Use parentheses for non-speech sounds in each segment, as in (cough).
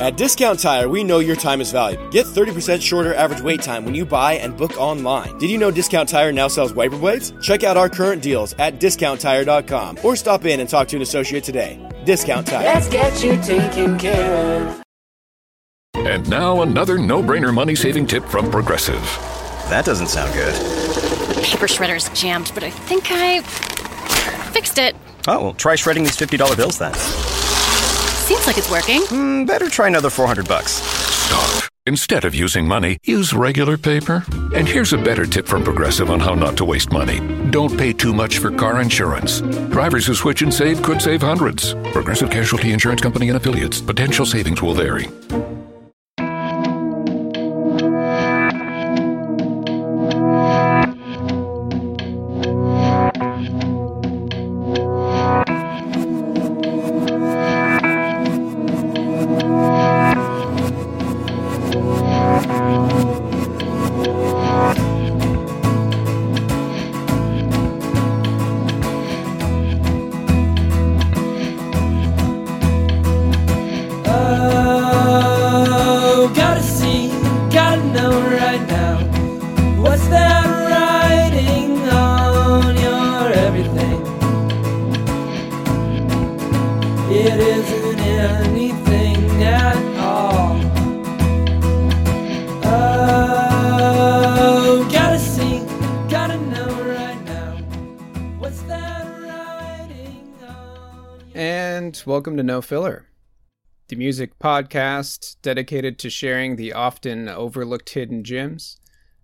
At Discount Tire, we know your time is valuable. Get 30% shorter average wait time when you buy and book online. Did you know Discount Tire now sells wiper blades? Check out our current deals at discounttire.com or stop in and talk to an associate today. Discount Tire. Let's get you taken care of. And now another no-brainer money-saving tip from Progressive. That doesn't sound good. Paper shredder's jammed, but I think I fixed it. Oh, well, try shredding these $50 bills then. Seems like it's working. Mm, better try another 400 bucks. Stop. Instead of using money, use regular paper. And here's a better tip from Progressive on how not to waste money. Don't pay too much for car insurance. Drivers who switch and save could save hundreds. Progressive Casualty Insurance Company and affiliates. Potential savings will vary. Welcome to No Filler, the music podcast dedicated to sharing the often overlooked hidden gems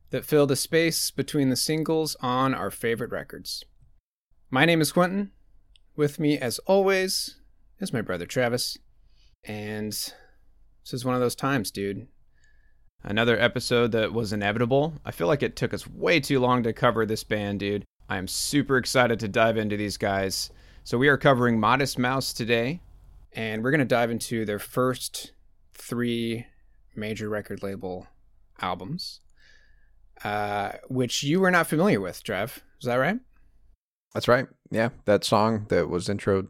that fill the space between the singles on our favorite records. My name is Quentin. With me, as always, is my brother Travis. And this is one of those times, dude. Another episode that was inevitable. I feel like it took us way too long to cover this band, dude. I am super excited to dive into these guys. So, we are covering Modest Mouse today, and we're going to dive into their first three major record label albums, uh, which you were not familiar with, Trev. Is that right? That's right. Yeah, that song that was intro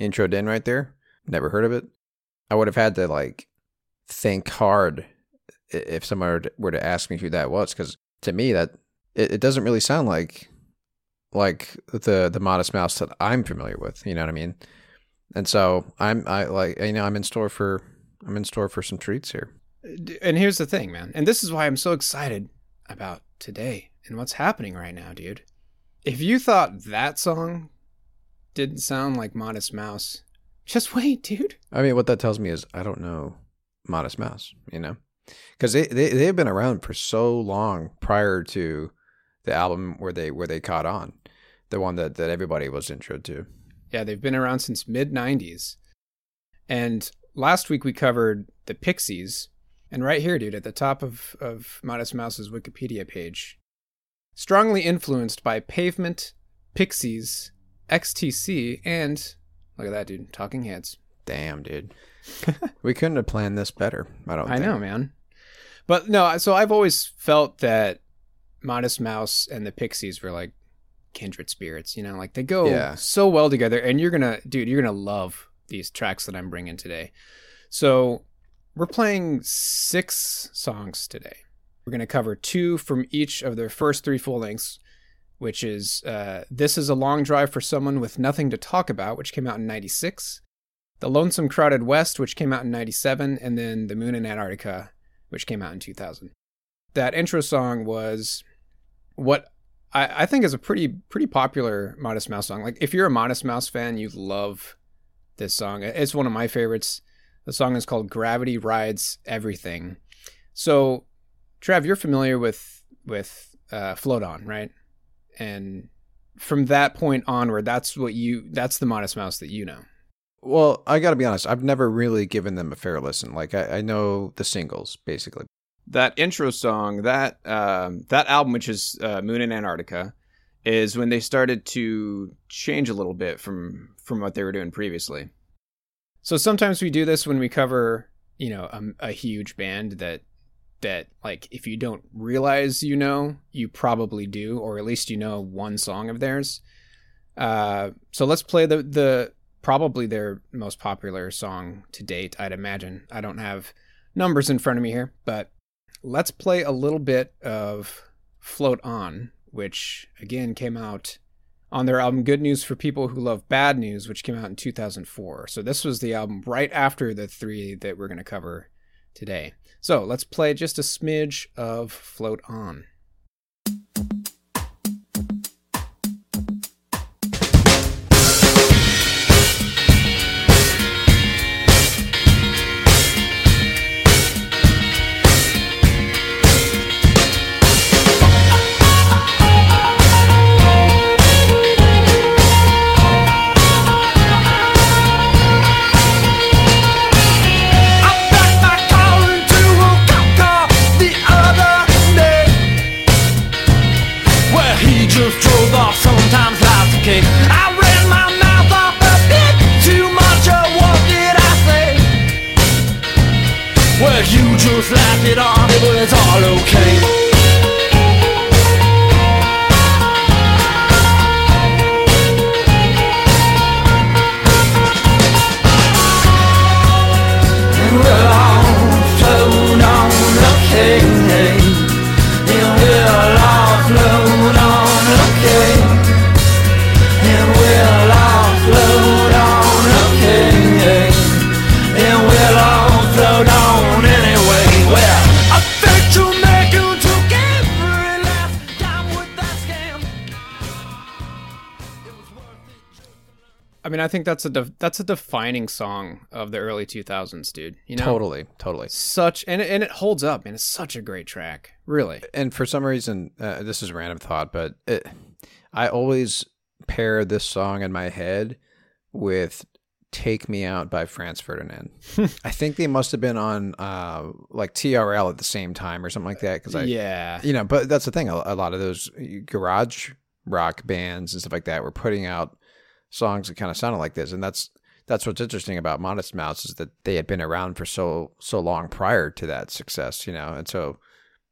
introed in right there. Never heard of it. I would have had to like think hard if someone were to- ask me who that was, because to me that it, it doesn't really sound like like the the Modest Mouse that I'm familiar with. You know what I mean? And so I'm I like you know I'm in store for I'm in store for some treats here. And here's the thing, man. And this is why I'm so excited about today and what's happening right now, dude. If you thought that song didn't sound like Modest Mouse, (laughs) just wait, dude. I mean, what that tells me is I don't know Modest Mouse, you know, because they, they they've been around for so long prior to the album where they where they caught on, the one that that everybody was intro to. Yeah, they've been around since mid 90s. And last week we covered the Pixies. And right here, dude, at the top of, of Modest Mouse's Wikipedia page, strongly influenced by Pavement, Pixies, XTC, and look at that, dude, Talking Heads. Damn, dude, (laughs) we couldn't have planned this better. I don't. I think. know, man. But no, so I've always felt that Modest Mouse and the Pixies were like kindred spirits, you know, like they go Yeah. so well together. And you're gonna, dude, you're gonna love these tracks that I'm bringing today. So we're playing six songs today. We're gonna cover two from each of their first three full lengths, which is uh, "This Is a Long Drive for Someone with Nothing to Talk About," which came out in '96. The Lonesome Crowded West, which came out in 97, and then The Moon in Antarctica, which came out in 2000. That intro song was what I, I think is a pretty pretty popular Modest Mouse song. Like if you're a Modest Mouse fan, you love this song. It's one of my favorites. The song is called Gravity Rides Everything. So, Trav, you're familiar with with uh, Float On, right? And from that point onward, that's what you that's the Modest Mouse that you know. Well, I got to be honest. I've never really given them a fair listen. Like I, I know the singles basically. That intro song, that um, that album, which is uh, Moon in Antarctica, is when they started to change a little bit from from what they were doing previously. So sometimes we do this when we cover, you know, a, a huge band that that like if you don't realize you know, you probably do, or at least you know one song of theirs. Uh, so let's play the the probably their most popular song to date. I'd imagine. I don't have numbers in front of me here, but let's play a little bit of "Float On," which again came out on their album Good News for People Who Love Bad News, which came out in 2004. So this was the album right after the three that we're going to cover today. So let's play just a smidge of Float On. Think that's a de- that's a defining song of the early 2000s, dude. You know, Totally, totally. such and it, and it holds up, and it's such a great track, really. And for some reason, uh, this is a random thought, but it, I always pair this song in my head with "Take Me Out" by Franz Ferdinand. (laughs) I think they must have been on uh, like TRL at the same time or something like that. Because I, yeah, you know, but that's the thing. A, a lot of those garage rock bands and stuff like that were putting out songs that kind of sounded like this, and that's that's what's interesting about Modest Mouse is that they had been around for so so long prior to that success, you know, and so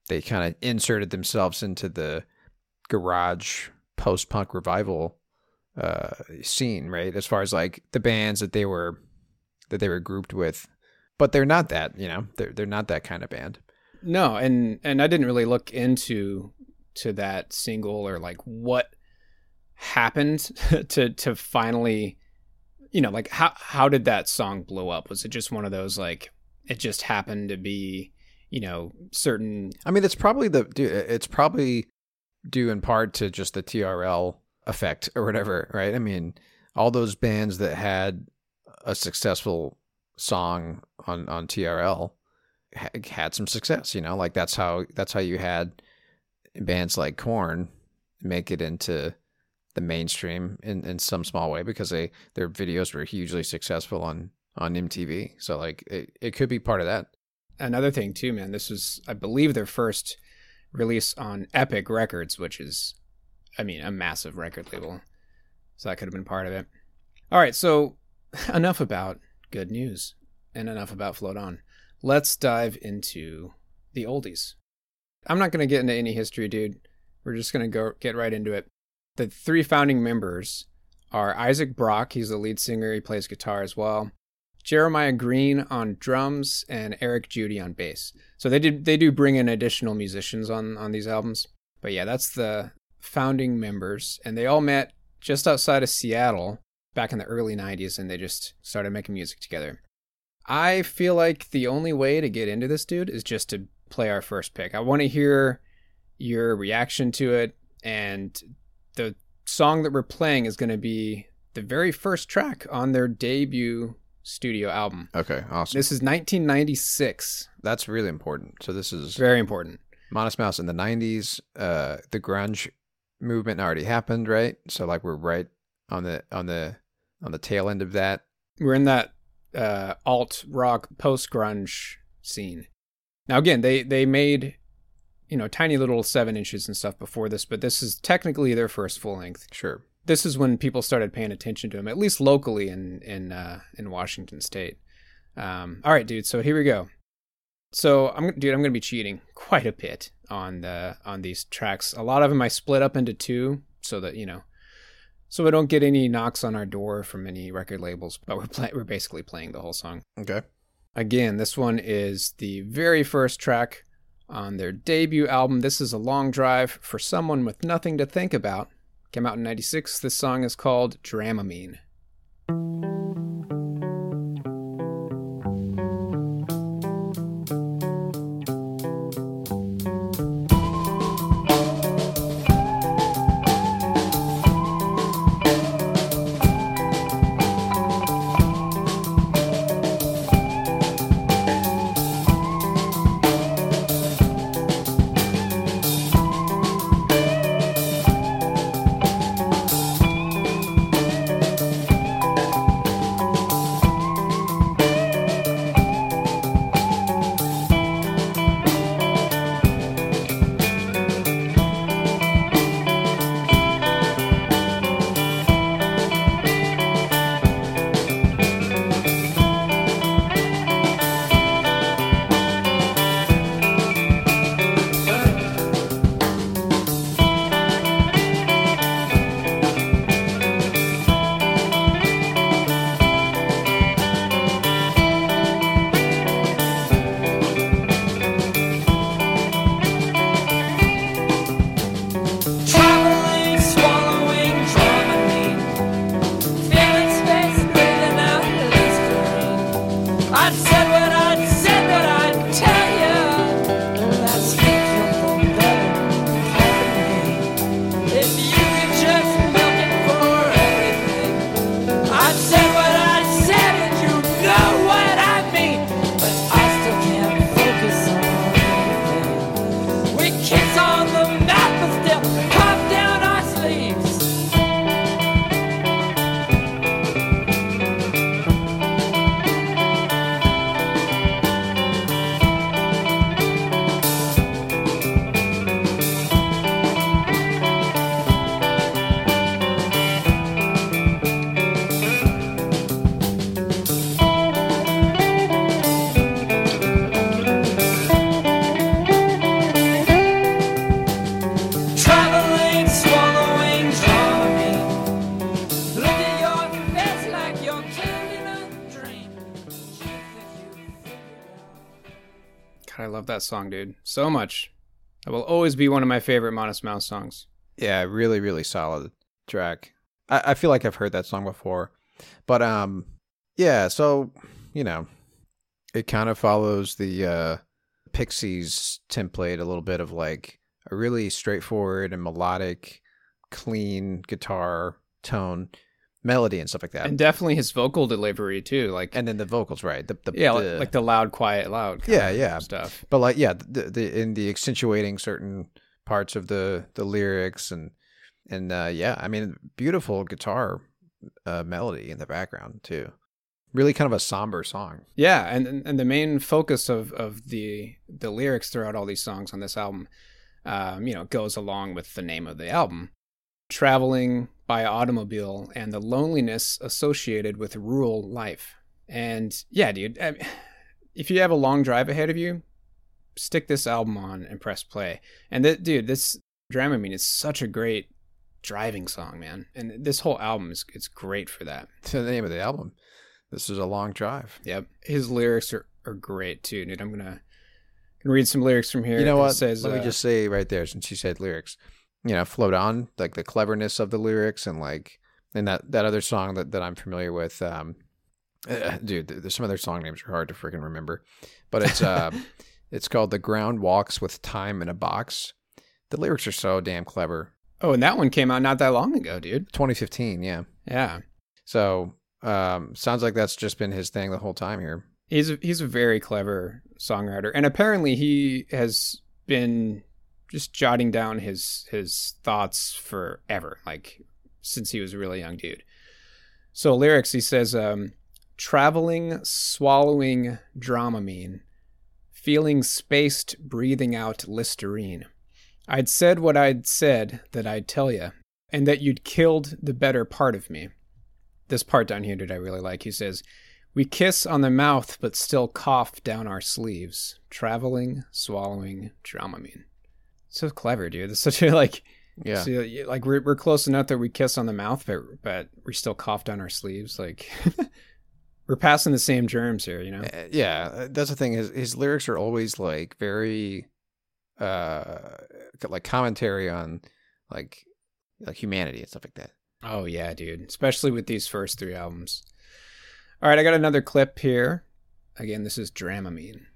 they kind of inserted themselves into the garage post punk revival uh, scene, right? As far as like the bands that they were that they were grouped with, but they're not that, you know, they're they're not that kind of band. No, and and I didn't really look into to that single or like what happened (laughs) to to finally you know like how how did that song blow up was it just one of those like it just happened to be you know certain I mean, it's probably the dude, it's probably due in part to just the TRL effect or whatever, right? I mean, all those bands that had a successful song on on TRL ha- had some success, you know, like that's how that's how you had bands like Korn make it into the mainstream in, in some small way because they their videos were hugely successful on on MTV. So like it, it could be part of that. another thing too man this was i believe their first release on epic records which is i mean a massive record label. So that could have been part of it. All right so (laughs) enough about good news and enough about float on. Let's dive into the oldies. I'm not going to get into any history dude. We're just going to go get right into it the three founding members are isaac brock he's the lead singer he plays guitar as well Jeremiah Green on drums and Eric Judy on bass. So they did they do bring in additional musicians on on these albums. But yeah, that's the founding members and they all met just outside of Seattle back in the early 90s and they just started making music together. I feel like the only way to get into this dude is just to play our first pick. I want to hear your reaction to it and the song that we're playing is going to be the very first track on their debut studio album. Okay, awesome. This is 1996. That's really important. So this is Very important. Modest Mouse in the '90s. Uh, the grunge movement already happened, right? So like we're right on the on the on the tail end of that. We're in that uh, alt rock post grunge scene. Now again, they they made you know tiny little seven inches and stuff before this, but this is technically their first full length. Sure. This is when people started paying attention to them, at least locally in in uh, in Washington State. Um, all right, dude. So here we go. So I'm dude, I'm gonna be cheating (laughs) quite a bit on the on these tracks. A lot of them I split up into two, so that you know, so we don't get any knocks on our door from any record labels. But we're play- we're basically playing the whole song. Okay. Again, this one is the very first track on their debut album. This is a long drive for someone with nothing to think about. Came out in '96. This song is called Dramamine. That song, dude. So much. It will always be one of my favorite Modest Mouse songs. Yeah, really, really solid track. I, I feel like I've heard that song before, but um, yeah. So you know, it kind of follows the uh, Pixies template a little bit of like a really straightforward and melodic, clean guitar tone, melody and stuff like that. And definitely his vocal delivery too. Like and then the vocals, right? The, the yeah, the- like the loud, quiet, loud. kind yeah, of yeah, stuff. But like, yeah, the, the in the accentuating certain parts of the the lyrics and and uh, yeah, I mean, beautiful guitar uh, melody in the background too. Really, kind of a somber song. Yeah, and and- and the main focus of of the the lyrics throughout all these songs on this album, um, you know, goes along with the name of the album, traveling by automobile and the loneliness associated with rural life. And yeah, dude, I- if you have a long drive ahead of you, stick this album on and press play. And that, dude, this Dramamine is such a great driving song, man. And this whole album is it's great for that. To the name of the album. This is a long drive. Yep. His lyrics are, are great too, dude. I'm gonna, gonna read some lyrics from here. You know It what? Says, Let uh, me just say right there, since you said lyrics, you know, float on like the cleverness of the lyrics and like And that that other song that that I'm familiar with, um, uh, dude, th- there's some of their song names are hard to freaking remember, but it's uh, (laughs) it's called "The Ground Walks with Time in a Box." The lyrics are so damn clever. Oh, and that one came out not that long ago, dude. 2015, yeah. Yeah. So um, sounds like that's just been his thing the whole time here. He's a, he's a very clever songwriter, and apparently he has been just jotting down his his thoughts forever, like since he was a really young dude. So lyrics, he says, um, "Traveling, swallowing Dramamine, feeling spaced, breathing out Listerine. I'd said what I'd said that I'd tell you, and that you'd killed the better part of me." This part down here, did I really like? He says. We kiss on the mouth, but still cough down our sleeves. Traveling, swallowing, Dramamine. So clever, dude. It's such a like, Yeah. so, like we're we're close enough that we kiss on the mouth, but but we still cough down our sleeves. Like (laughs) we're passing the same germs here, you know. Uh, yeah, uh, that's the thing. His his lyrics are always like very, uh, like commentary on like like humanity and stuff like that. Oh yeah, dude. Especially with these first three albums. All right, I got another clip here. Again, this is Dramamine.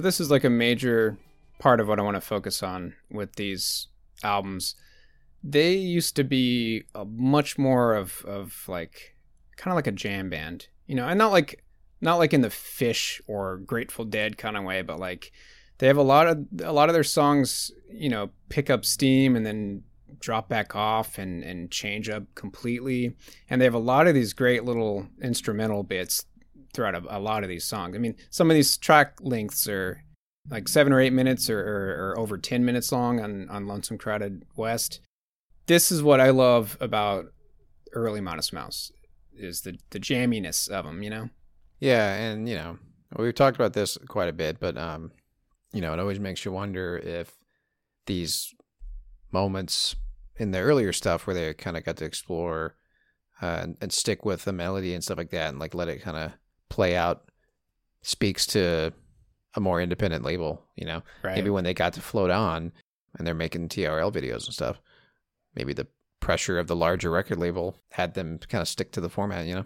So this is like a major part of what I want to focus on with these albums. They used to be much more of of like kind of like a jam band, you know, and not like not like in the Phish or Grateful Dead kind of way, but like they have a lot of a lot of their songs, you know, pick up steam and then drop back off and and change up completely. And they have a lot of these great little instrumental bits throughout a, a lot of these songs. I mean, some of these track lengths are like seven or eight minutes or, or, or over 10 minutes long on, on Lonesome Crowded West. This is what I love about early Modest Mouse is the, the jamminess of them, you know? Yeah, and you know, we've talked about this quite a bit, but um, you know, it always makes you wonder if these moments in the earlier stuff where they kind of got to explore uh, and, and stick with the melody and stuff like that, and like let it kind of play out, speaks to a more independent label. You know, Right. maybe when they got to float on and they're making TRL videos and stuff, maybe the pressure of the larger record label had them kind of stick to the format. You know.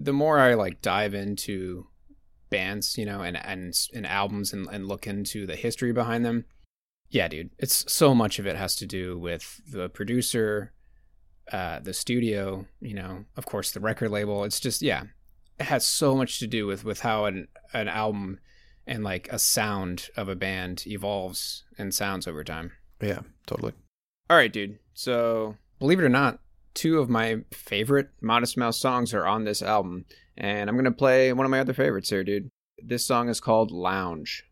the more I like dive into bands, you know, and and and albums and, and look into the history behind them, yeah, dude, it's so much of it has to do with the producer, uh, the studio, you know, of course the record label. It's just yeah, has so much to do with with how an an album and like a sound of a band evolves and sounds over time. Yeah, totally. All right, dude. So, believe it or not, two of my favorite Modest Mouse songs are on this album, and I'm gonna play one of my other favorites here, dude. This song is called Lounge.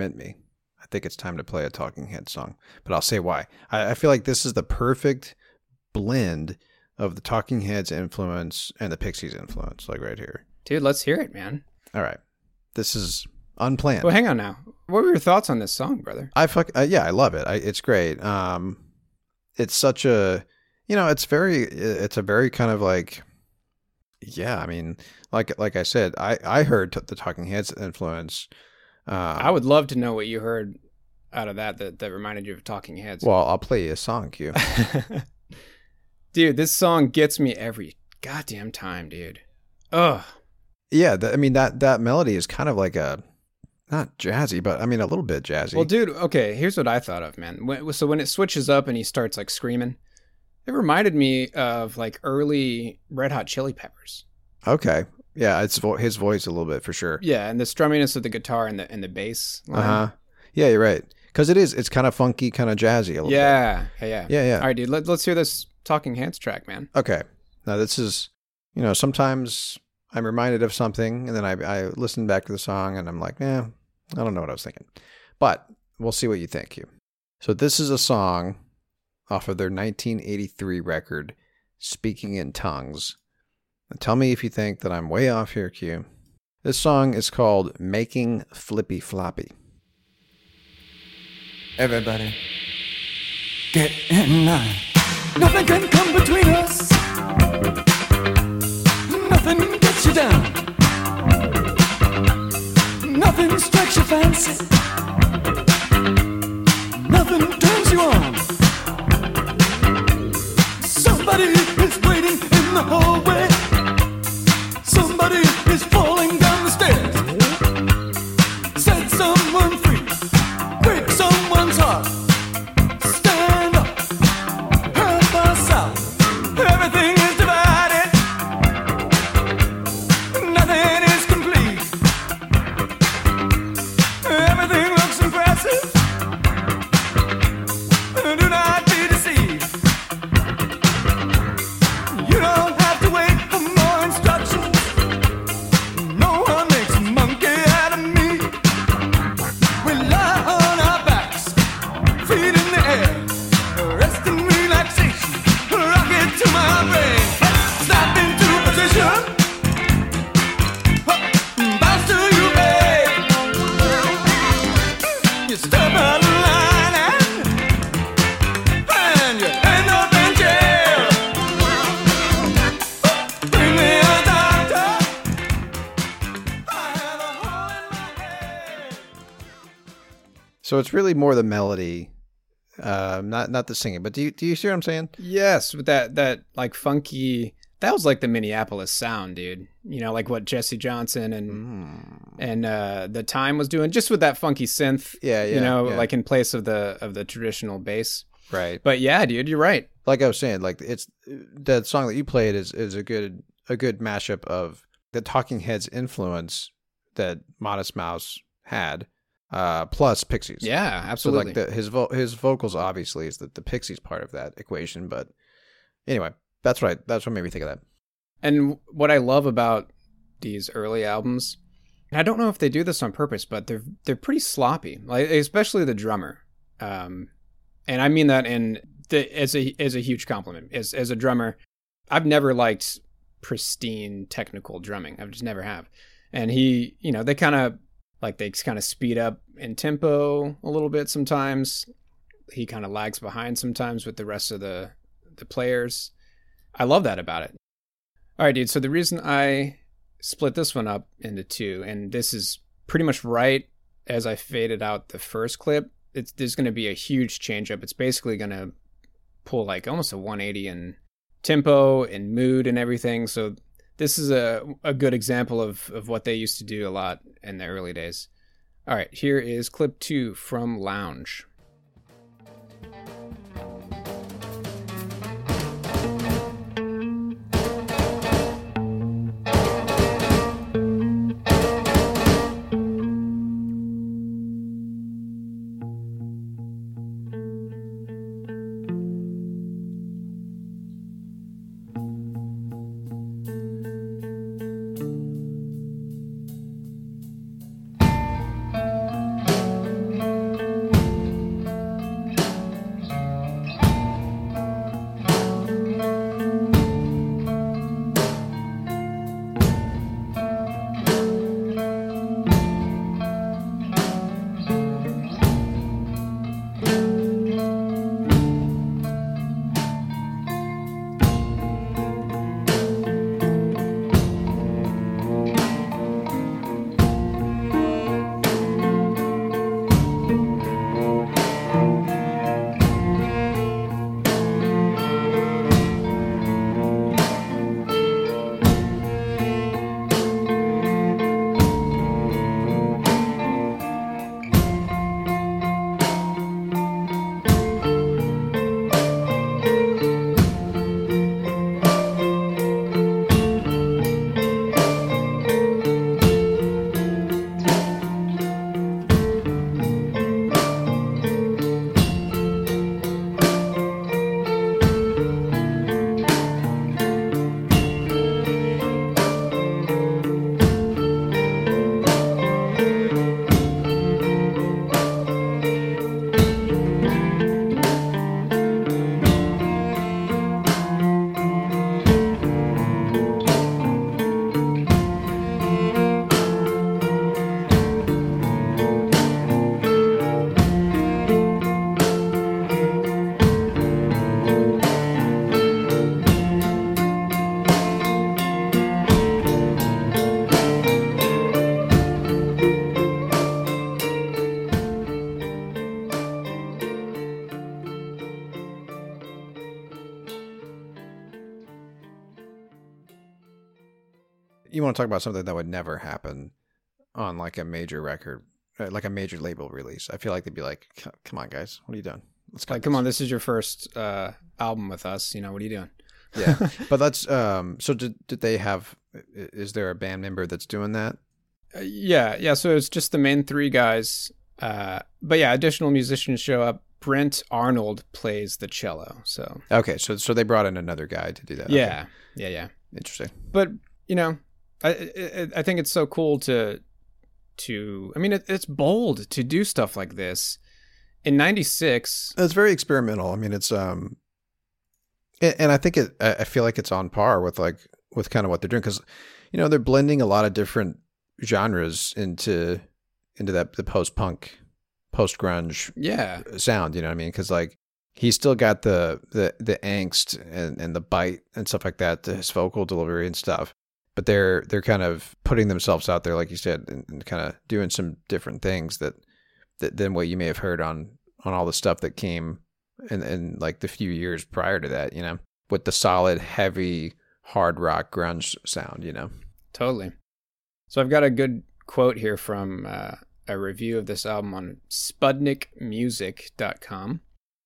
Permit me, I think it's time to play a Talking Head song. But I'll say why. I, I feel like this is the perfect blend of the Talking Heads influence and the Pixies influence, like right here. Dude, let's hear it, man. All right. This is unplanned. Well, hang on now. What were your thoughts on this song, brother? I fuck uh, yeah, I love it. I, it's great. Um, it's such a you know, it's very it's a very kind of like yeah. I mean, like like I said, I I heard t- the Talking Heads influence. Uh, I would love to know what you heard out of that that, that reminded you of Talking Heads. well, I'll play you a song, Q. (laughs) dude, this song gets me every goddamn time, dude. Ugh. yeah, I mean that that melody is kind of like a not jazzy, but I mean a little bit jazzy. Well, dude, okay, here's what I thought of, man. When, so when it switches up and he starts like screaming, it reminded me of like early Red Hot Chili Peppers. okay, yeah, it's vo- his voice a little bit for sure. Yeah, and the strumminess of the guitar and the and the bass. Uh huh. Yeah, you're right. Because it is. It's kind of funky, kind of jazzy a little bit. Yeah, yeah, yeah. Yeah, yeah. All right, dude. Let, let's hear this Talking Hands track, man. Okay. Now this is, you know, sometimes I'm reminded of something, and then I I listen back to the song, and I'm like, yeah, I don't know what I was thinking, but we'll see what you think. You. So this is a song off of their 1983 record, "Speaking in Tongues." Tell me if you think that I'm way off here, Q. This song is called "Making Flippy Floppy." Everybody, get in line. Nothing can come between us. Nothing gets you down. Nothing strikes your fancy. Nothing turns you on. Somebody is waiting in the hallway. Is falling it's really more the melody, uh, not not the singing. But do you do you see what I'm saying? Yes, with that that like funky. That was like the Minneapolis sound, dude. You know, like what Jesse Johnson and Mm. and uh, the time was doing, just with that funky synth. Yeah, yeah, You know, yeah. like in place of the of the traditional bass. Right. But yeah, dude, you're right. like I was saying, like it's that song that you played is is a good a good mashup of the Talking Heads influence that Modest Mouse had, uh, plus Pixies. Yeah, So absolutely. like the, his vo- his vocals obviously is the, the Pixies part of that equation, but anyway, that's right. That's what made me think of that. And what I love about these early albums, and I don't know if they do this on purpose, but they're they're pretty sloppy. Like especially the drummer, um, and I mean that in the, as a as a huge compliment. As as a drummer, I've never liked pristine technical drumming. I've just never have. And he, you know, they kind of like they kind of speed up in tempo a little bit sometimes. He kind of lags behind sometimes with the rest of the the players. I love that about it. All right, dude. So the reason I split this one up into two, and this is pretty much right as I faded out the first clip. It's there's going to be a huge change up. It's basically going to pull like almost a 180 in tempo and mood and everything. So this is a a good example of of what they used to do a lot in the early days. All right, here is clip two from Lounge. Want to talk about something that would never happen on like a major record, uh, like a major label release. I feel like they'd be like, "Come on, guys, what are you doing? Let's Like, come on, this is your first uh, album with us. You know, what are you doing? yeah (laughs) but let's um so did, did they have is there a band member that's doing that Uh, yeah, yeah. So it's just the main three guys. Uh, but yeah, additional musicians show up. Brent Arnold plays the cello. So okay so so they brought in another guy to do that Okay. yeah, yeah, yeah. interesting But you know, I I, I think it's so cool to to. I mean, it, it's bold to do stuff like this. In '96, it's very experimental i mean it's um and, i think it i feel like it's on par with like with kind of what they're doing because you know they're blending a lot of different genres into into that the post punk post grunge yeah, sound you know what i mean because like he's still got the the the angst and and the bite and stuff like that to his vocal delivery and stuff but they're they're kind of putting themselves out there like you said and, and kind of doing some different things that, that than what you may have heard on on all the stuff that came in in like the few years prior to that you know with the solid heavy hard rock grunge sound you know totally. So I've got a good quote here from uh, a review of this album on SputnikMusic.com.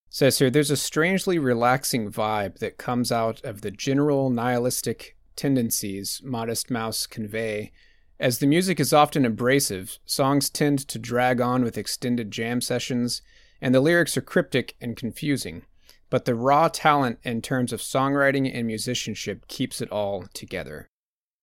says here there's a strangely relaxing vibe that comes out of the general nihilistic tendencies Modest Mouse convey. As the music is often abrasive, songs tend to drag on with extended jam sessions, and the lyrics are cryptic and confusing. But the raw talent in terms of songwriting and musicianship keeps it all together.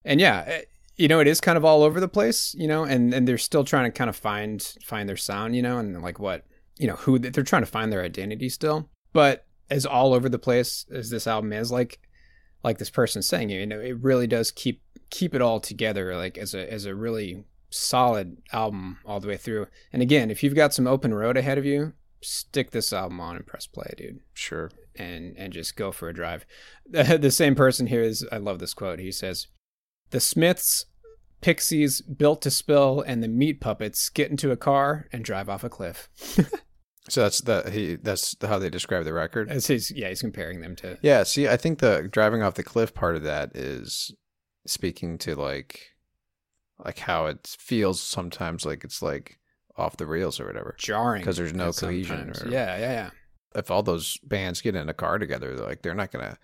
And yeah, eh, you know, it is kind of all over the place, you know, and, and they're still trying to kind of find find their sound, you know, and like what you know who they're trying to find their identity still but as all over the place as this album is like like this person's saying you know it really does keep keep it all together like as a as a really solid album all the way through. And again if you've got some open road ahead of you stick this album on and press play dude. Sure. And and just go for a drive. The, (laughs) the same person here is i love this quote. He says the smiths pixies built to spill and the meat puppets get into a car and drive off a cliff (laughs) so that's the he that's how they describe the record As he's yeah, he's comparing them to Yeah, see, I think the driving off the cliff part of that is speaking to like like how it feels sometimes like it's like off the rails or whatever. jarring Because there's no cohesion or- yeah, yeah, yeah. If all those bands get in a car together, they're like they're not gonna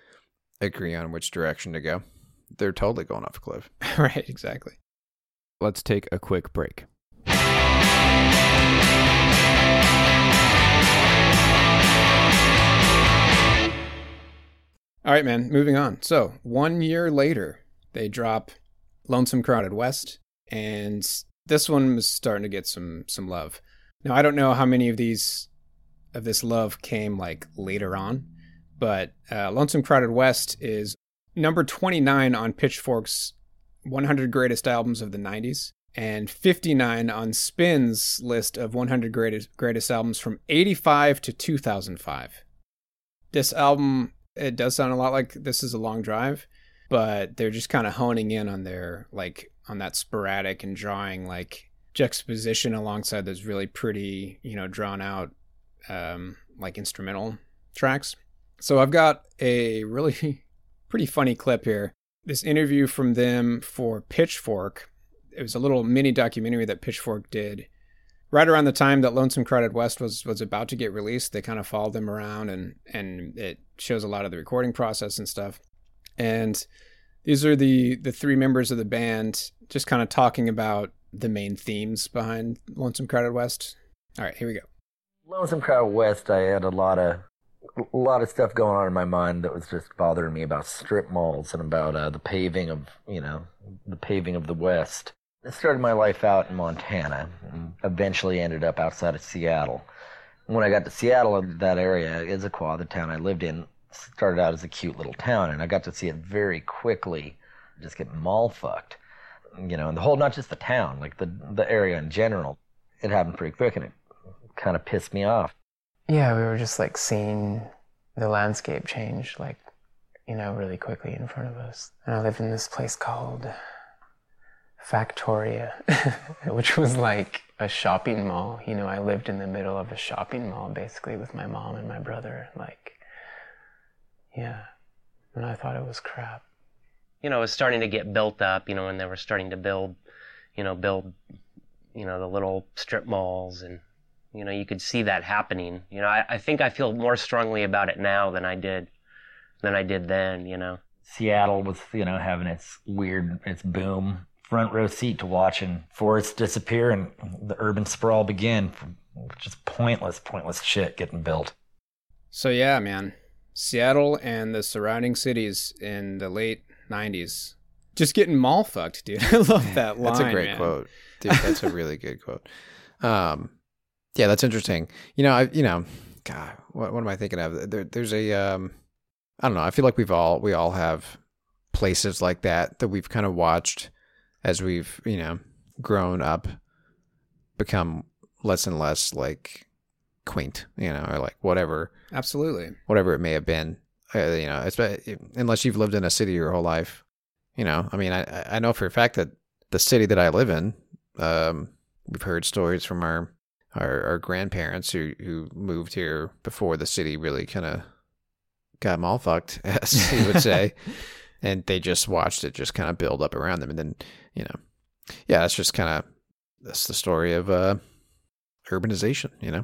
agree on which direction to go. They're totally going off a cliff. (laughs) right, exactly. Let's take a quick break. All right, man, moving on. So, one year later, they drop Lonesome Crowded West, and this one was starting to get some some love. Now, I don't know how many of these of this love came like later on, but uh, Lonesome Crowded West is number 29 on Pitchfork's 100 greatest albums of the 90s and 59 on Spin's list of 100 greatest greatest albums from 85 to 2005. This album it does sound a lot like this is a long drive, but they're just kind of honing in on their like on that sporadic and drawing like juxtaposition alongside those really pretty, you know, drawn out um like instrumental tracks. So I've got a really (laughs) pretty funny clip here. This interview from them for Pitchfork. It was a little mini documentary that Pitchfork did right around the time that Lonesome Crowded West was was about to get released. They kind of followed them around and and it shows a lot of the recording process and stuff. And these are the the three members of the band just kind of talking about the main themes behind Lonesome Crowded West. All right, here we go. Lonesome Crowded West, I had a lot of a lot of stuff going on in my mind that was just bothering me about strip malls and about uh, the paving of you know the paving of the West. I started my life out in Montana, and eventually ended up outside of Seattle. When I got to Seattle, that area, Issaquah, the town I lived in, started out as a cute little town, and I got to see it very quickly just get mall fucked. You know, and the whole, not just the town, like the the area in general. It happened pretty quick, and it kind of pissed me off. Yeah, we were just like seeing the landscape change, like, you know, really quickly in front of us. And I lived in this place called Factoria, (laughs) which was like a shopping mall. You know, I lived in the middle of a shopping mall basically with my mom and my brother. Like, yeah. And I thought it was crap. you know, it was starting to get built up, you know, and they were starting to build, you know, build, you know, the little strip malls and, you know, you could see that happening. You know, I, I think I feel more strongly about it now than I did, than I did then, you know. Seattle was, you know, having its weird, its boom. Front row seat to watching forests disappear and the urban sprawl begin. Just pointless, pointless shit getting built. So yeah, man, Seattle and the surrounding cities in the late '90s just getting mall fucked, dude. (laughs) I love that line. That's a great man. quote, dude. That's a really good quote. Um, yeah, that's interesting. You know, I you know, God, what what am I thinking of? There, there's a um, I don't know. I feel like we've all we all have places like that that we've kind of watched as we've you know grown up, become less and less like quaint, you know, or like whatever, Absolutely. whatever it may have been. Uh, you know, it's, unless you've lived in a city your whole life, you know. I mean, I I know for a fact that the city that I live in, um, we've heard stories from our our, our grandparents who who moved here before the city really kind of got mall fucked, (laughs) as you would say, (laughs) and they just watched it just kind of build up around them, and then you know, yeah, that's just kind of that's the story of uh, urbanization, you know.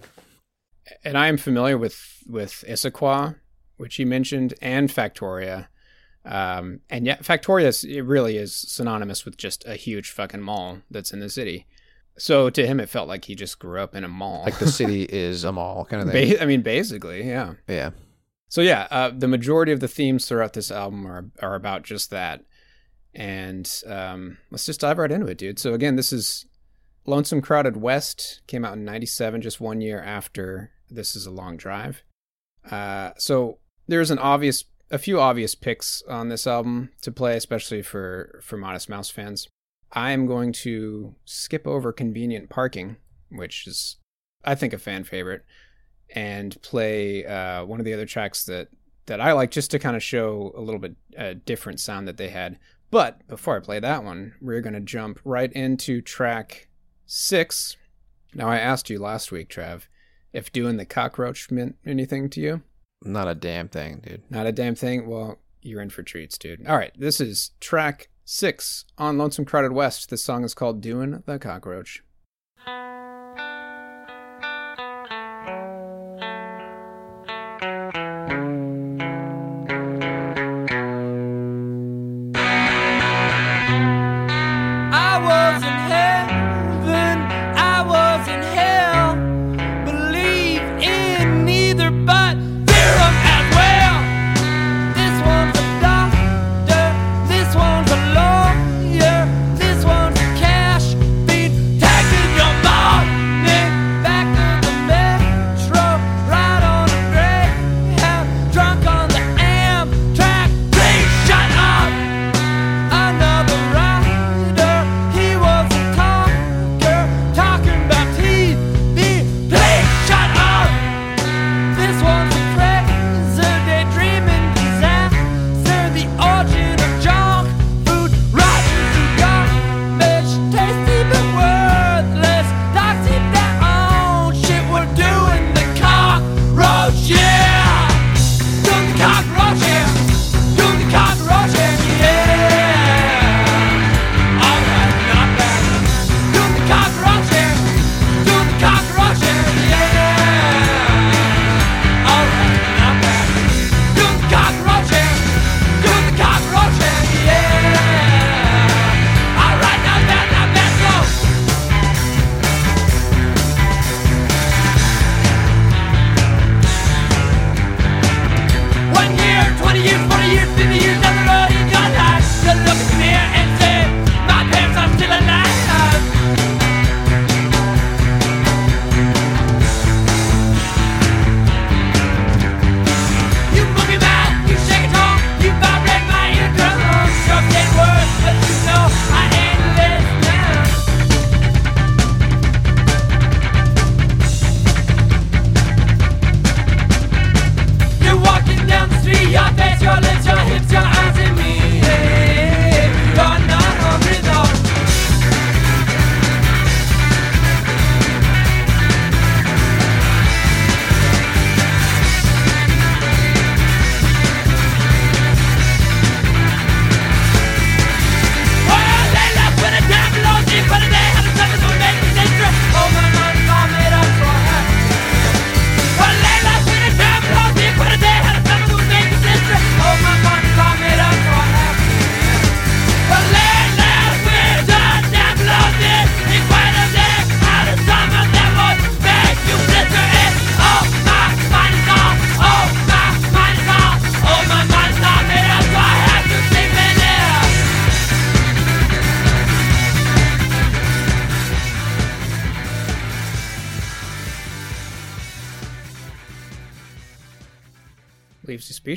And I am familiar with with Issaquah, which you mentioned, and Factoria. Um, and yet, Factoria is, it really is synonymous with just a huge fucking mall that's in the city. So to him, it felt like he just grew up in a mall. Like the city (laughs) is a mall kind of thing. Ba- I mean, basically, yeah. Yeah. So yeah, uh, the majority of the themes throughout this album are are about just that. And um, let's just dive right into it, dude. So again, this is Lonesome Crowded West came out in '97, just one year after This Is a Long Drive. Uh, so there's an obvious, a few obvious picks on this album to play, especially for for Modest Mouse fans. I am going to skip over Convenient Parking, which is, I think, a fan favorite, and play uh, one of the other tracks that that I like, just to kind of show a little bit a different sound that they had. But before I play that one, we're going to jump right into track six. Now, I asked you last week, Trav, if doing the cockroach meant anything to you. Not a damn thing, dude. Not a damn thing. Well, you're in for treats, dude. All right, this is track six on Lonesome Crowded West. This song is called Doing the Cockroach.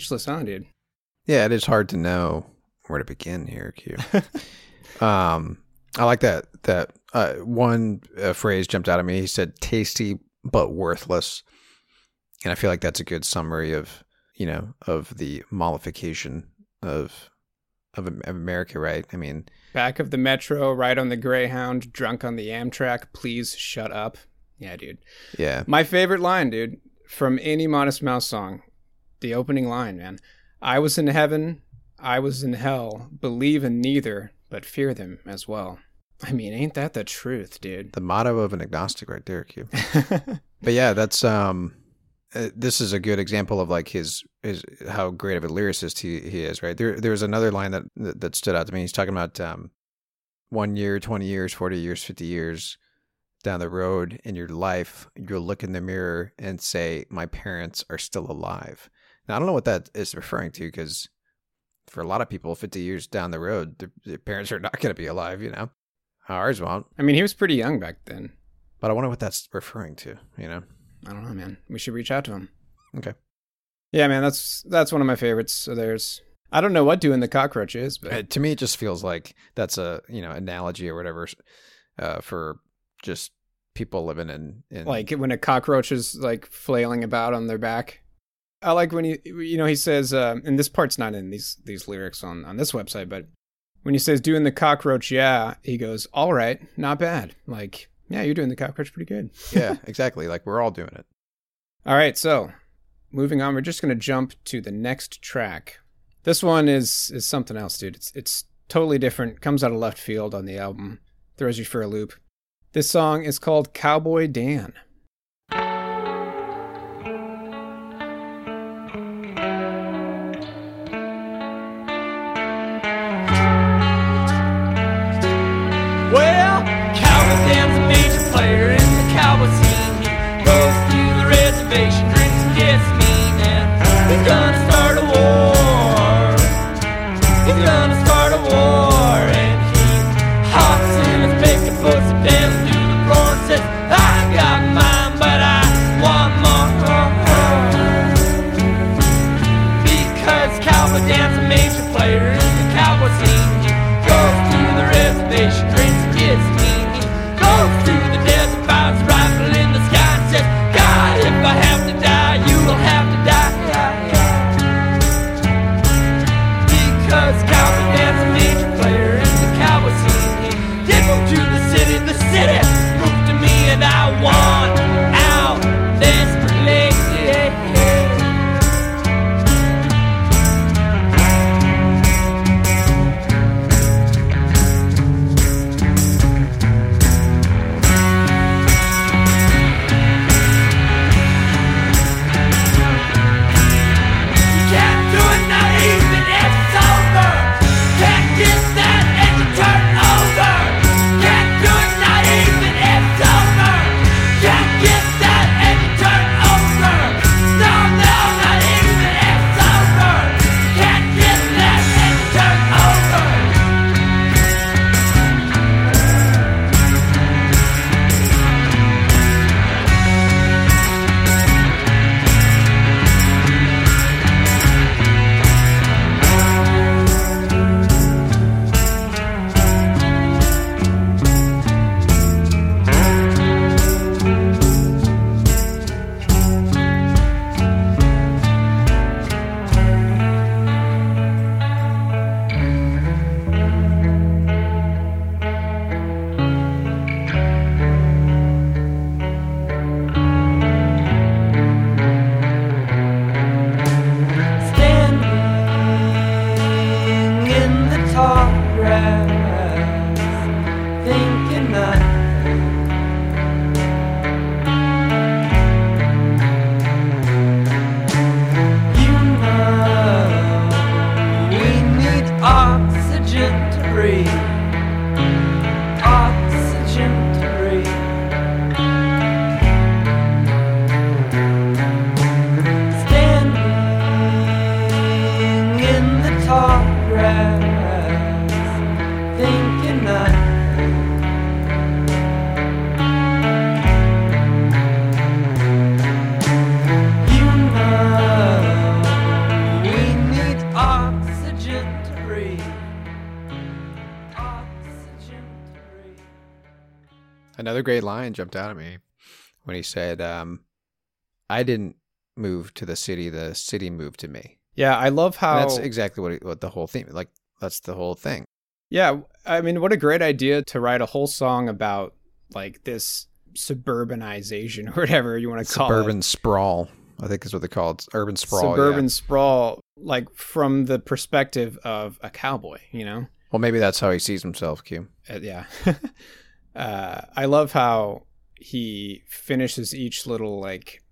Speechless, huh, dude? Yeah, it is hard to know where to begin here, Q. (laughs) um, I like that that uh, one uh, phrase jumped out at me. He said, "Tasty but worthless," and I feel like that's a good summary of you know of the mollification of of, of America, right? I mean, Back of the metro, right on the Greyhound, drunk on the Amtrak. Please shut up. Yeah, dude. yeah, My favorite line, dude, from any Modest Mouse song. The opening line, man. I was in heaven, I was in hell. Believe in neither, but fear them as well. I mean, ain't that the truth, dude? the motto of an agnostic, right there, Q. (laughs) but yeah, that's um, uh, this is a good example of like his his how great of a lyricist he, he is, right? There there was another line that, that that stood out to me. He's talking about um, one year, twenty years, forty years, fifty years down the road in your life, you'll look in the mirror and say, "My parents are still alive." Now I don't know what that is referring to because for a lot of people, fifty years down the road, their, their parents are (laughs) not going to be alive. You know, ours won't. I mean, he was pretty young back then. But I wonder what that's referring to. You know. I don't know, man. We should reach out to him. Okay. Yeah, man, that's that's one of my favorites. So there's I don't know what doing the cockroach is, but Uh, to me, it just feels like that's a you know analogy or whatever uh, for just people living in, in like when a cockroach is like flailing about on their back. I like when he you know he says um, and this part's not in these these lyrics on on this website, but when he says doing the cockroach, yeah, he goes, "All right, not bad." Like, yeah, you're doing the cockroach pretty good. (laughs) yeah, exactly. Like we're all doing it. All right, so moving on, we're just gonna jump to the next track. This one is is something else, dude. It's it's totally different. Comes out of left field on the album. Throws you for a loop. This song is called Cowboy Dan. Great line jumped out at me when he said, um, "I didn't move to the city; the city moved to me." Yeah, I love how And that's exactly what he, what the whole theme like. That's the whole thing. Yeah, I mean, what a great idea to write a whole song about like this suburbanization (laughs) or whatever you want to call it. Suburban it. sprawl, I think is what they call it. Urban sprawl. Suburban yeah. sprawl, like from the perspective of a cowboy, you know? Well, maybe that's how he sees himself. Q. Uh, yeah. (laughs) uh, I love how he finishes each little like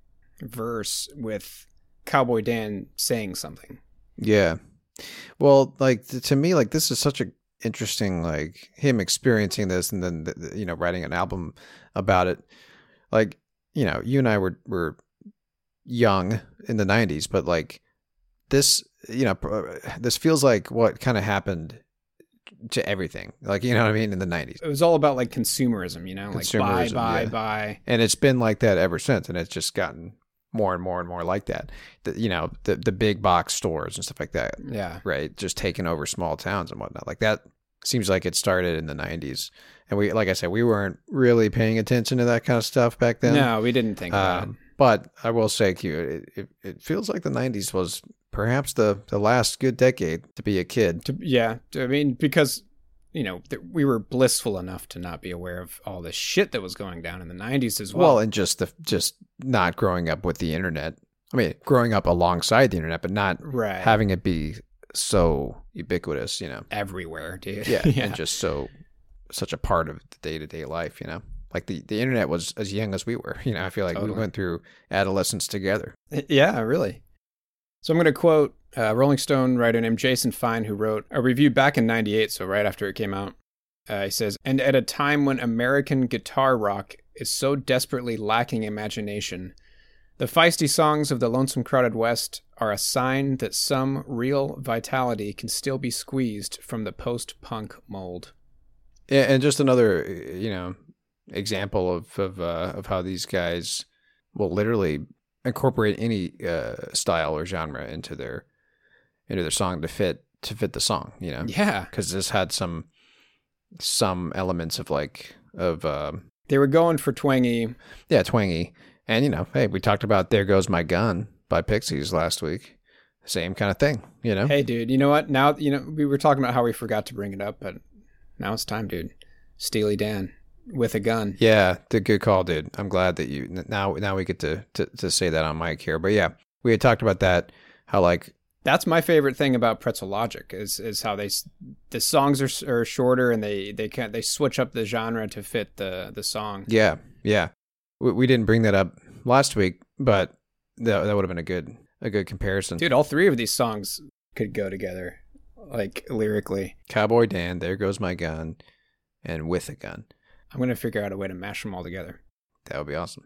verse with Cowboy Dan saying something. Yeah. Well, like to me, like this is such a interesting, like him experiencing this and then th- th- you know writing an album about it. Like you know, you and I were were young in the '90s, but like this, you know, pr- this feels like what kind of happened to everything. Like you know what I mean in the '90s. It was all about like consumerism, you know, like buy, buy, yeah. buy. and it's been like that ever since and it's just gotten more and more and more like that the, you know the the big box stores and stuff like that Yeah. right just taking over small towns and whatnot like that seems like it started in the 90s and we like i said we weren't really paying attention to that kind of stuff back then No, we didn't think about Um, but i will say q it, it, it feels like the 90s was perhaps the the last good decade to be a kid To, yeah, I mean, because you know th- we were blissful enough to not be aware of all the shit that was going down in the '90s as well. well and just the just not growing up with the internet i mean growing up alongside the internet but not Right. having it be so ubiquitous you know everywhere, dude. yeah, (laughs) Yeah. and just so such a part of the day-to-day life you know like the, the internet was as young as we were (laughs) you know i feel like we went through adolescence together (laughs) Yeah, really. So I'm going to quote uh, Rolling Stone writer named Jason Fine, who wrote a review back in '98, so right after it came out. Uh, he says, "And at a time when American guitar rock is so desperately lacking imagination, the feisty songs of the Lonesome Crowded West are a sign that some real vitality can still be squeezed from the post-punk mold." Yeah, and just another you know example of of uh, of how these guys will literally incorporate any uh, style or genre into their into their song to fit to fit the song you know Yeah. because this had some some elements of like of um They were going for twangy. yeah twangy and you know hey we talked about there goes my gun by pixies last week same kind of thing you know Hey, dude, you know what? Now, you know, we were talking about how we forgot to bring it up, but now it's time, dude. Steely Dan with a gun. Yeah, the good call, dude. I'm glad that you now now we get to, to to say that on mic here. But yeah, we had talked about that. How like That's my favorite thing about Pretzel Logic is is how they the songs are, are shorter and they they can't they switch up the genre to fit the the song. yeah yeah we, we didn't bring that up last week, but that that would have been a good a good comparison. Dude, all three of these songs could go together, like lyrically. Cowboy Dan, there goes my gun, and with a gun. I'm gonna figure out a way to mash them all together. That would be awesome.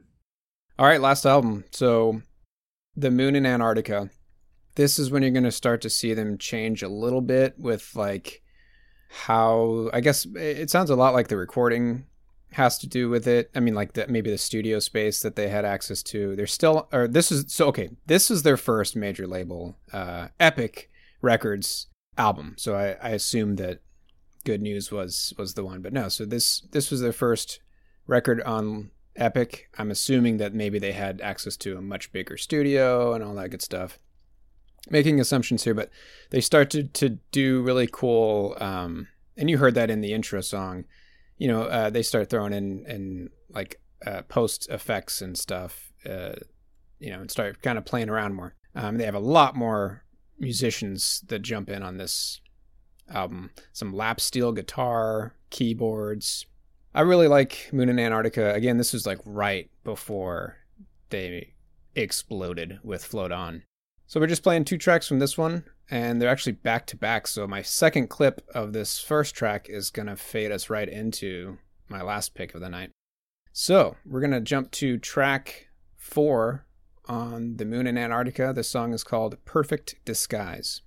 All right, last album. So, The Moon in Antarctica. This is when you're going to start to see them change a little bit with like how I guess it sounds a lot like the recording has to do with it. I mean, like that maybe the studio space that they had access to. They're still, or this is so okay. This is their first major label, uh, Epic Records album. So I, I assume that Good News was was the one, but no. So this this was their first record on Epic. I'm assuming that maybe they had access to a much bigger studio and all that good stuff. Making assumptions here, but they started to do really cool. Um, and you heard that in the intro song. You know, uh, they start throwing in in like uh, post effects and stuff. Uh, you know, and start kind of playing around more. Um, they have a lot more musicians that jump in on this album. Some lap steel guitar, keyboards, I really like Moon in Antarctica. Again, this was like right before they exploded with Float On. So we're just playing two tracks from this one, and they're actually back to back. So my second clip of this first track is going to fade us right into my last pick of the night. So we're going to jump to track four on The Moon in Antarctica. The song is called Perfect Disguise.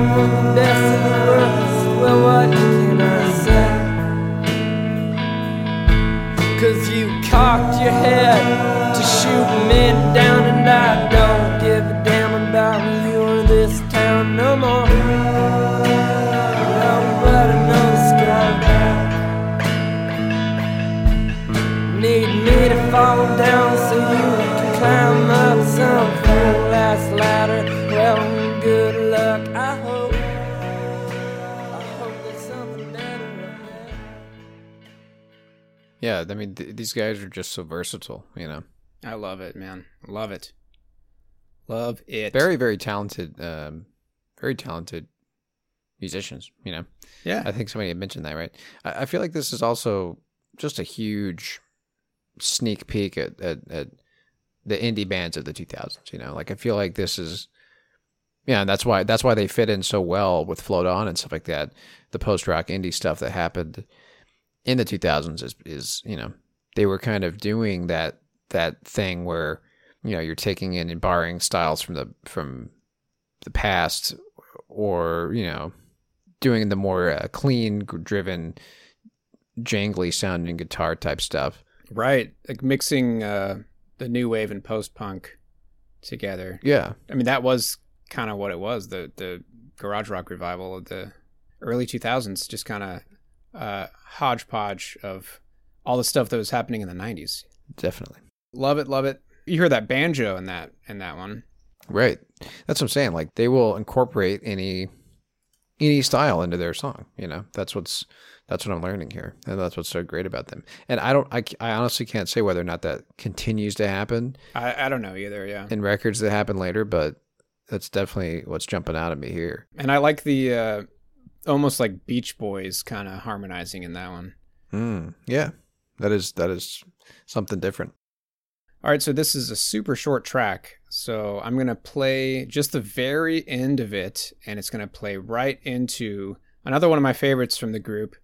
The Yeah, I mean, th- these guys are just so versatile, you know. I love it, man. Love it. Love it. Very, very talented, um, very talented musicians, you know. Yeah. I think somebody had mentioned that, right? I, I feel like this is also just a huge sneak peek at, at, at the indie bands of the 2000s, you know. Like, I feel like this is, yeah, and that's why that's why they fit in so well with Float On and stuff like that. The post rock indie stuff that happened in the 2000s is, is you know they were kind of doing that that thing where you know you're taking in and borrowing styles from the from the past or you know doing the more uh, clean driven jangly sounding guitar type stuff Right. Like mixing uh, the new wave and post punk together. yeah I mean, that was kind of what it was the, the garage rock revival of the early 2000s, just kind of uh, hodgepodge of all the stuff that was happening in the 90s. definitely Love it, love it. You hear that banjo in that in that one. right that's what i'm saying like they will incorporate any any style into their song you know that's what's that's what i'm learning here and that's what's so great about them and i don't i, I honestly can't say whether or not that continues to happen I, I don't know either, yeah. in records that happen later but that's definitely what's jumping out at me here And I like the uh, almost like Beach Boys kind of harmonizing in that one. mm, yeah that is that is something different All right, so this is a super short track. So I'm going to play just the very end of it, and it's going to play right into another one of my favorites from the group.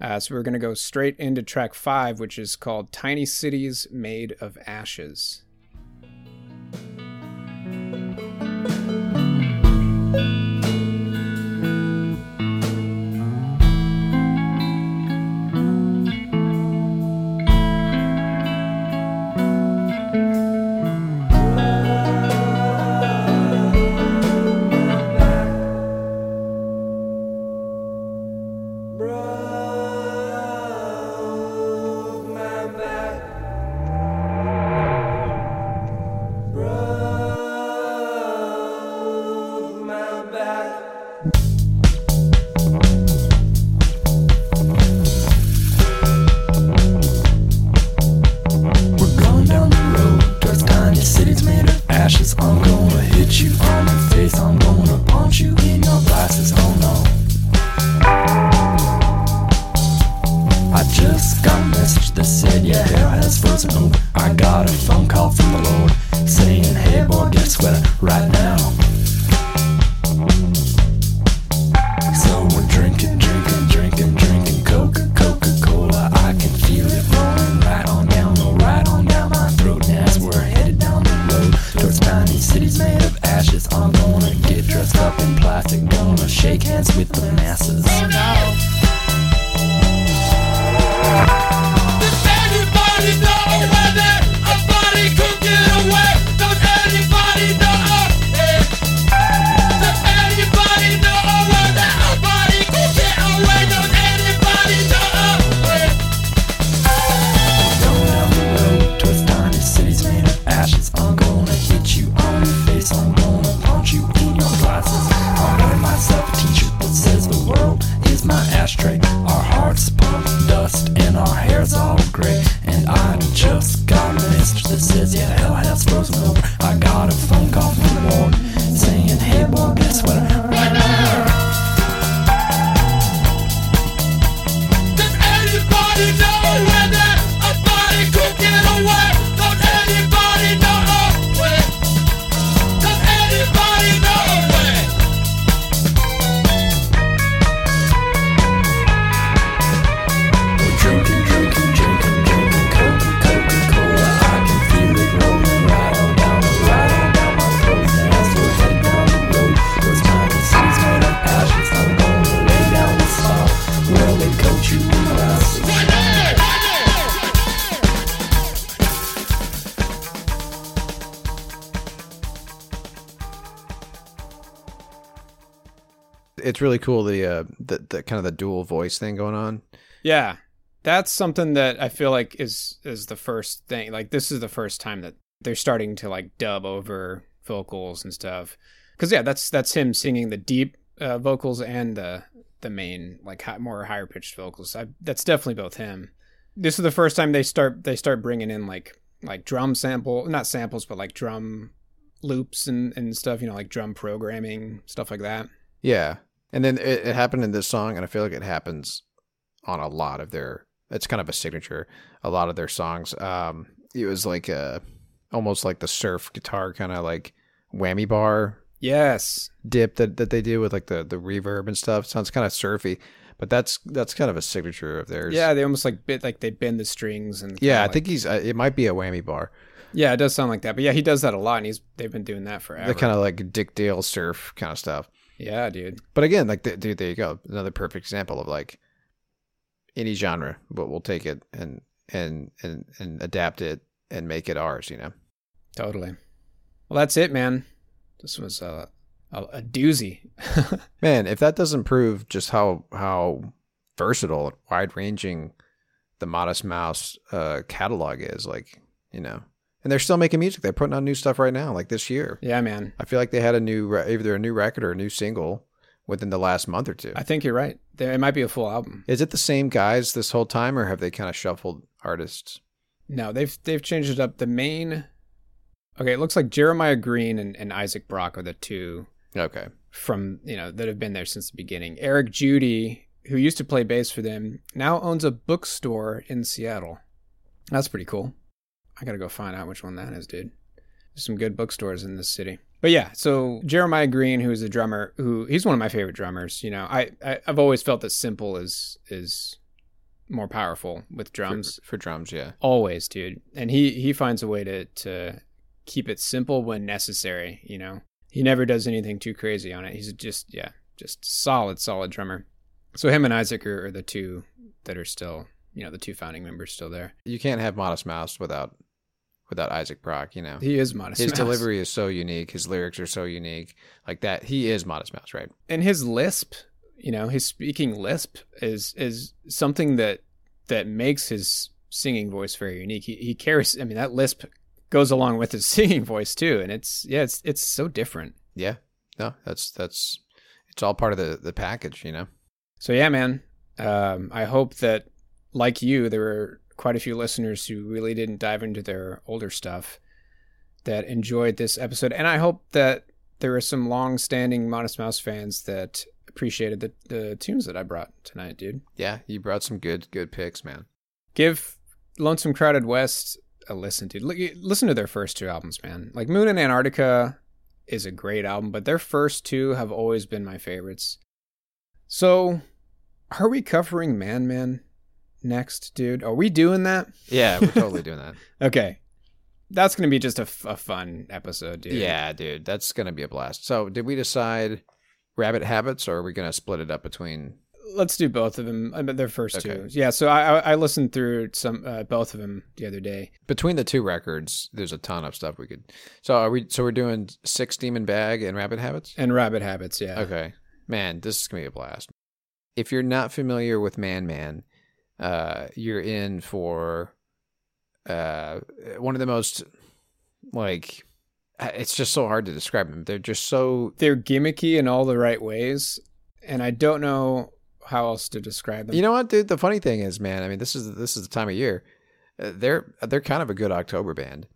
Uh, so we're going to go straight into track five, which is called Tiny Cities Made of Ashes. Made of ashes. Cool the uh the, the kind of the dual voice thing going on. Yeah. That's something that I feel like is is the first thing. Like this is the first time that they're starting to like dub over vocals and stuff. Cuz yeah, that's that's him singing the deep uh, vocals and the the main like high, more higher pitched vocals. I, that's definitely both him. This is the first time they start they start bringing in like like drum sample, not samples, but like drum loops and and stuff. You know, like drum programming stuff like that. Yeah. And then it, it happened in this song, and I feel like it happens on a lot of their. It's kind of a signature. A lot of their songs. Um, it was like a almost like the surf guitar kind of like whammy bar Yes. dip that, that they do with like the the reverb and stuff. Sounds kind of surfy, but that's that's kind of a signature of theirs. Yeah, they almost like bit like they bend the strings and yeah. I like- think he's. Uh, it might be a whammy bar. yeah, it does sound like that. But yeah, he does that a lot, and he's they've been doing that forever. The kind of like Dick Dale surf kind of stuff. Yeah, dude. But again, like the, dude, there you go. Another perfect example of like any genre, but we'll take it and and and and adapt it and make it ours. You know. Totally. Well, that's it, man. This was a a, a doozy. (laughs) Man, if that doesn't prove just how how versatile and wide ranging the Modest Mouse uh, catalog is, like you know, and they're still making music. They're putting out new stuff right now, like this year. yeah, man. I feel like they had a new either a new record or a new single within the last month or two. I think you're right. There, it might be a full album. Is it the same guys this whole time, or have they kind of shuffled artists? No, they've they've changed it up. The main. Okay, it looks like Jeremiah Green and, and Isaac Brock are the two Okay, from you know that have been there since the beginning. Eric Judy, who used to play bass for them, now owns a bookstore in Seattle. That's pretty cool. I gotta go find out which one that is, dude. There's some good bookstores in this city. But yeah, so Jeremiah Green, who's a drummer, who he's one of my favorite drummers. You know, I, I I've always felt that simple is is more powerful with drums. for, for drums, yeah. Always, dude. And he he finds a way to to keep it simple when necessary, you know. He never does anything too crazy on it. He's just yeah, just solid solid drummer. So him and Isaac are, are the two that are still, you know, the two founding members still there. You can't have Modest Mouse without without Isaac Brock. You know, He is Modest His Mouse. delivery is so unique. His lyrics are so unique. Like that, he is Modest Mouse, right? And his lisp, you know, his speaking lisp is is something that that makes his singing voice very unique. He he carries I mean that lisp goes along with his (laughs) singing voice too and it's yeah, it's it's so different. Yeah. No, that's that's it's all part of the the package. You know. So yeah, man. Um, I hope that, like you, there were quite a few listeners who really didn't dive into their older stuff that enjoyed this episode, and I hope that there are some long-standing Modest Mouse fans that appreciated the, the tunes that I brought tonight, dude. Yeah, you brought some good good picks, man. Give Lonesome Crowded West a listen, dude. Li- Listen to their first two albums, man. Like Moon and Antarctica is a great album, but their first two have always been my favorites. So, are we covering Man Man next, dude? Are we doing that? Yeah, we're (laughs) totally doing that. Okay. That's going to be just a, f- a fun episode, dude. Yeah, dude, that's gonna be a blast. So, did we decide Rabbit Habits, or are we gonna split it up between? Let's do both of them. I mean, their first Okay. two. Yeah, so I, I I listened through some uh, both of them the other day. Between the two records, there's a ton of stuff we could. So are we? So we're doing Six Demon Bag and Rabbit Habits. And Rabbit Habits, yeah. Okay, man, this is gonna be a blast. If you're not familiar with Man Man, uh, you're in for uh one of the most like it's just so hard to describe them. They're just so They're gimmicky in all the right ways, and I don't know how else to describe them. You know what, dude? The funny thing is, man. I mean, this is this is the time of year. Uh, they're they're kind of a good October band,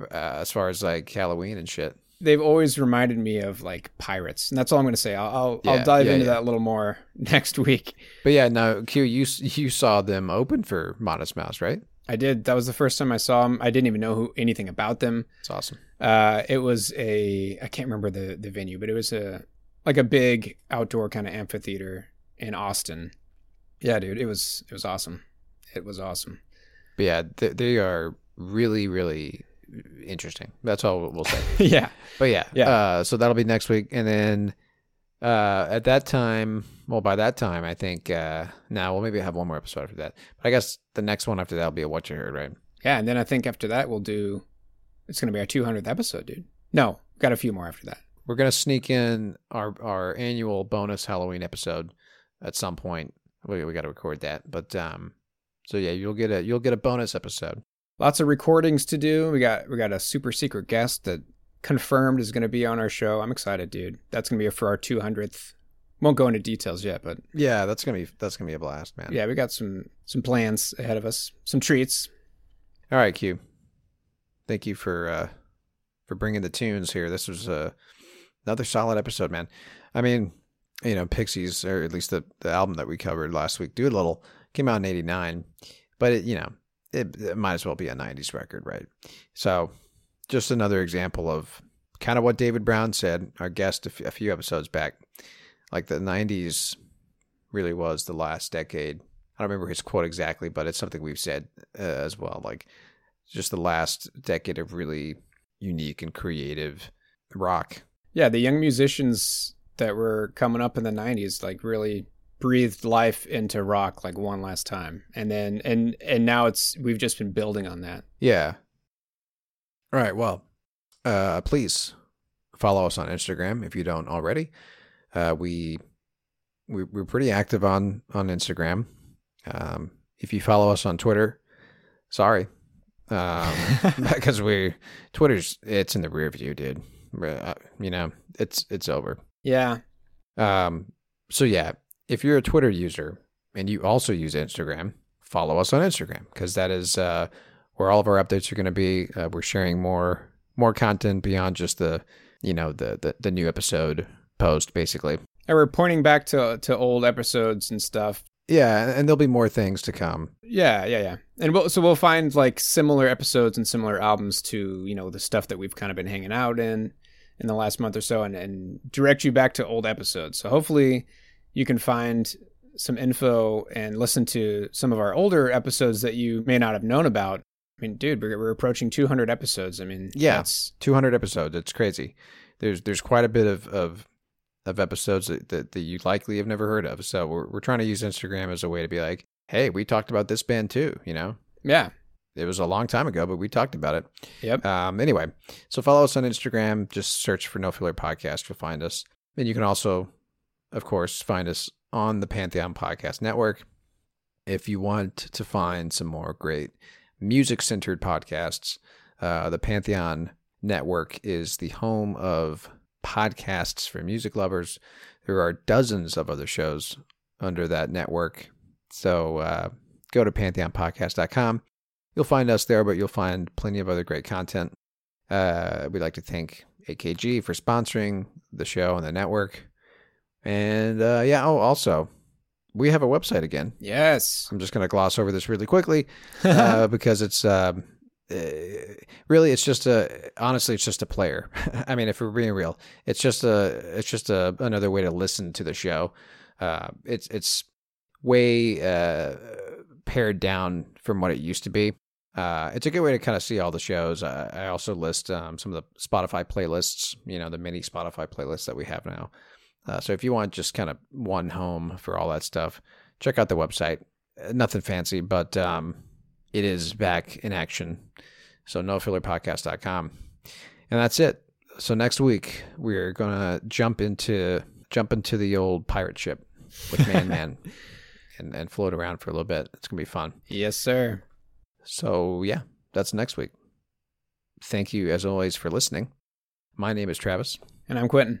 uh, as far as like Halloween and shit. They've always reminded me of like pirates, and that's all I'm going to say. I'll I'll, Yeah, I'll dive yeah, into yeah. that a little more (laughs) next week. But yeah, no, Q, you you saw them open for Modest Mouse, right? I did. That was the first time I saw them. I didn't even know who anything about them. It's awesome. Uh, it was a I can't remember the the venue, but it was a like a big outdoor kind of amphitheater in Austin. Yeah, dude, it was it was awesome. It was awesome. But yeah, they, they are really really interesting. That's all we'll say. (laughs) yeah. But yeah, Yeah. Uh, so that'll be next week, and then uh, at that time, well, by that time, I think uh, now we'll maybe have one more episode after that. But I guess the next one after that will be a what you heard, right? Yeah, and then I think after that we'll do. It's going to be our 200th episode, dude. No, got a few more after that. we're gonna sneak in our our annual bonus Halloween episode at some point. We we got to record that, but um, so yeah, you'll get a you'll get a bonus episode. Lots of recordings to do. We got we got a super secret guest that confirmed is going to be on our show. I'm excited, dude. That's going to be for our 200th. Won't go into details yet, but Yeah, that's gonna be that's gonna be a blast, man. yeah, we got some some plans ahead of us, some treats. All right, Q. Thank you for uh for bringing the tunes here. This was uh, another solid episode, man. I mean, you know, Pixies, or at least the, the album that we covered last week, Doolittle, came out in '89, but it, you know, it, it might as well be a '90s record, right? So, just another example of kind of what David Brown said, our guest a f- a few episodes back. Like the '90s really was the last decade. I don't remember his quote exactly, but it's something we've said uh, as well. Like just the last decade of really unique and creative rock. Yeah, the young musicians that were coming up in the 90s like really breathed life into rock like one last time. And then and and now it's we've just been building on that. Yeah. All right. Well, uh, please follow us on Instagram if you don't already. Uh, we, we we're pretty active on on Instagram. Um, if you follow us on Twitter, sorry, um, (laughs) (laughs) because we Twitter's it's in the rear view, dude. Uh, You know, it's it's over. Yeah. Um. So yeah, if you're a Twitter user and you also use Instagram, follow us on Instagram because that is uh, where all of our updates are going to be. Uh, we're sharing more more content beyond just the you know the the, the new episode post, basically. And we're pointing back to to old episodes and stuff. Yeah, and there'll be more things to come. Yeah, yeah, yeah. And we'll, so we'll find like similar episodes and similar albums to, you know, the stuff that we've kind of been hanging out in in the last month or so and, and direct you back to old episodes. So hopefully you can find some info and listen to some of our older episodes that you may not have known about. I mean, dude, we're, we're approaching 200 episodes. I mean, Yeah, that's 200 episodes. It's crazy. There's there's quite a bit of of, of episodes that, that, that you likely have never heard of. So we're we're trying to use Instagram as a way to be like, hey, we talked about this band too. You know, yeah. it was a long time ago, but we talked about it. Yep. Um. Anyway, so follow us on Instagram. Just search for No Filler Podcast. You'll find us. And you can also, of course, find us on the Pantheon Podcast Network. If you want to find some more great music centered podcasts, uh, the Pantheon Network is the home of podcasts for music lovers. There are dozens of other shows under that network. So uh, go to pantheonpodcast.com. You'll find us there, but you'll find plenty of other great content. Uh, we'd like to thank AKG for sponsoring the show and the network. And uh, yeah, oh, also, we have a website again. Yes. I'm just going to gloss over this really quickly (laughs) uh, because it's um, uh, really it's just a honestly it's just a player. (laughs) I mean, if we're being real, it's just a it's just a another way to listen to the show. Uh, it's it's way uh, pared down from what it used to be. Uh, it's a good way to kind of see all the shows. I, I also list um, some of the Spotify playlists, you know, the mini Spotify playlists that we have now. Uh, so if you want just kind of one home for all that stuff, check out the website. Uh, Nothing fancy, but um, it is back in action. So nofillerpodcast.com. And that's it. So next week we're gonna jump into jump into the old pirate ship with Man (laughs) Man and, and float around for a little bit. It's gonna be fun. Yes, sir. So yeah, that's next week. Thank you as always for listening. My name is Travis. And I'm Quentin.